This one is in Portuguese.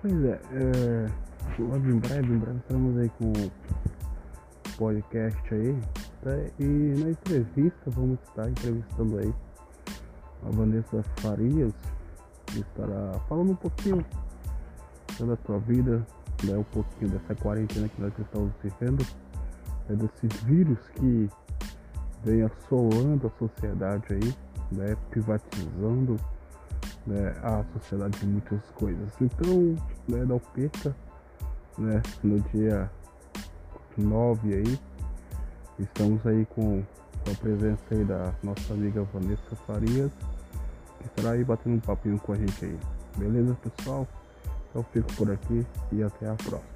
Pois é, logo em breve, em breve estamos aí com o podcast aí. Tá? E na entrevista vamos estar entrevistando aí a Vanessa Farias, que estará falando um pouquinho da tua vida, né, um pouquinho dessa quarentena que nós estamos vivendo, né, desses vírus que vem assolando a sociedade aí, né, privatizando né, a sociedade de muitas coisas. Então, né, não perca, né, no dia 9 aí, estamos aí com, com a presença aí da nossa amiga Vanessa Farias, que estará aí batendo um papinho com a gente aí. Beleza, pessoal? Então fico por aqui e até a próxima.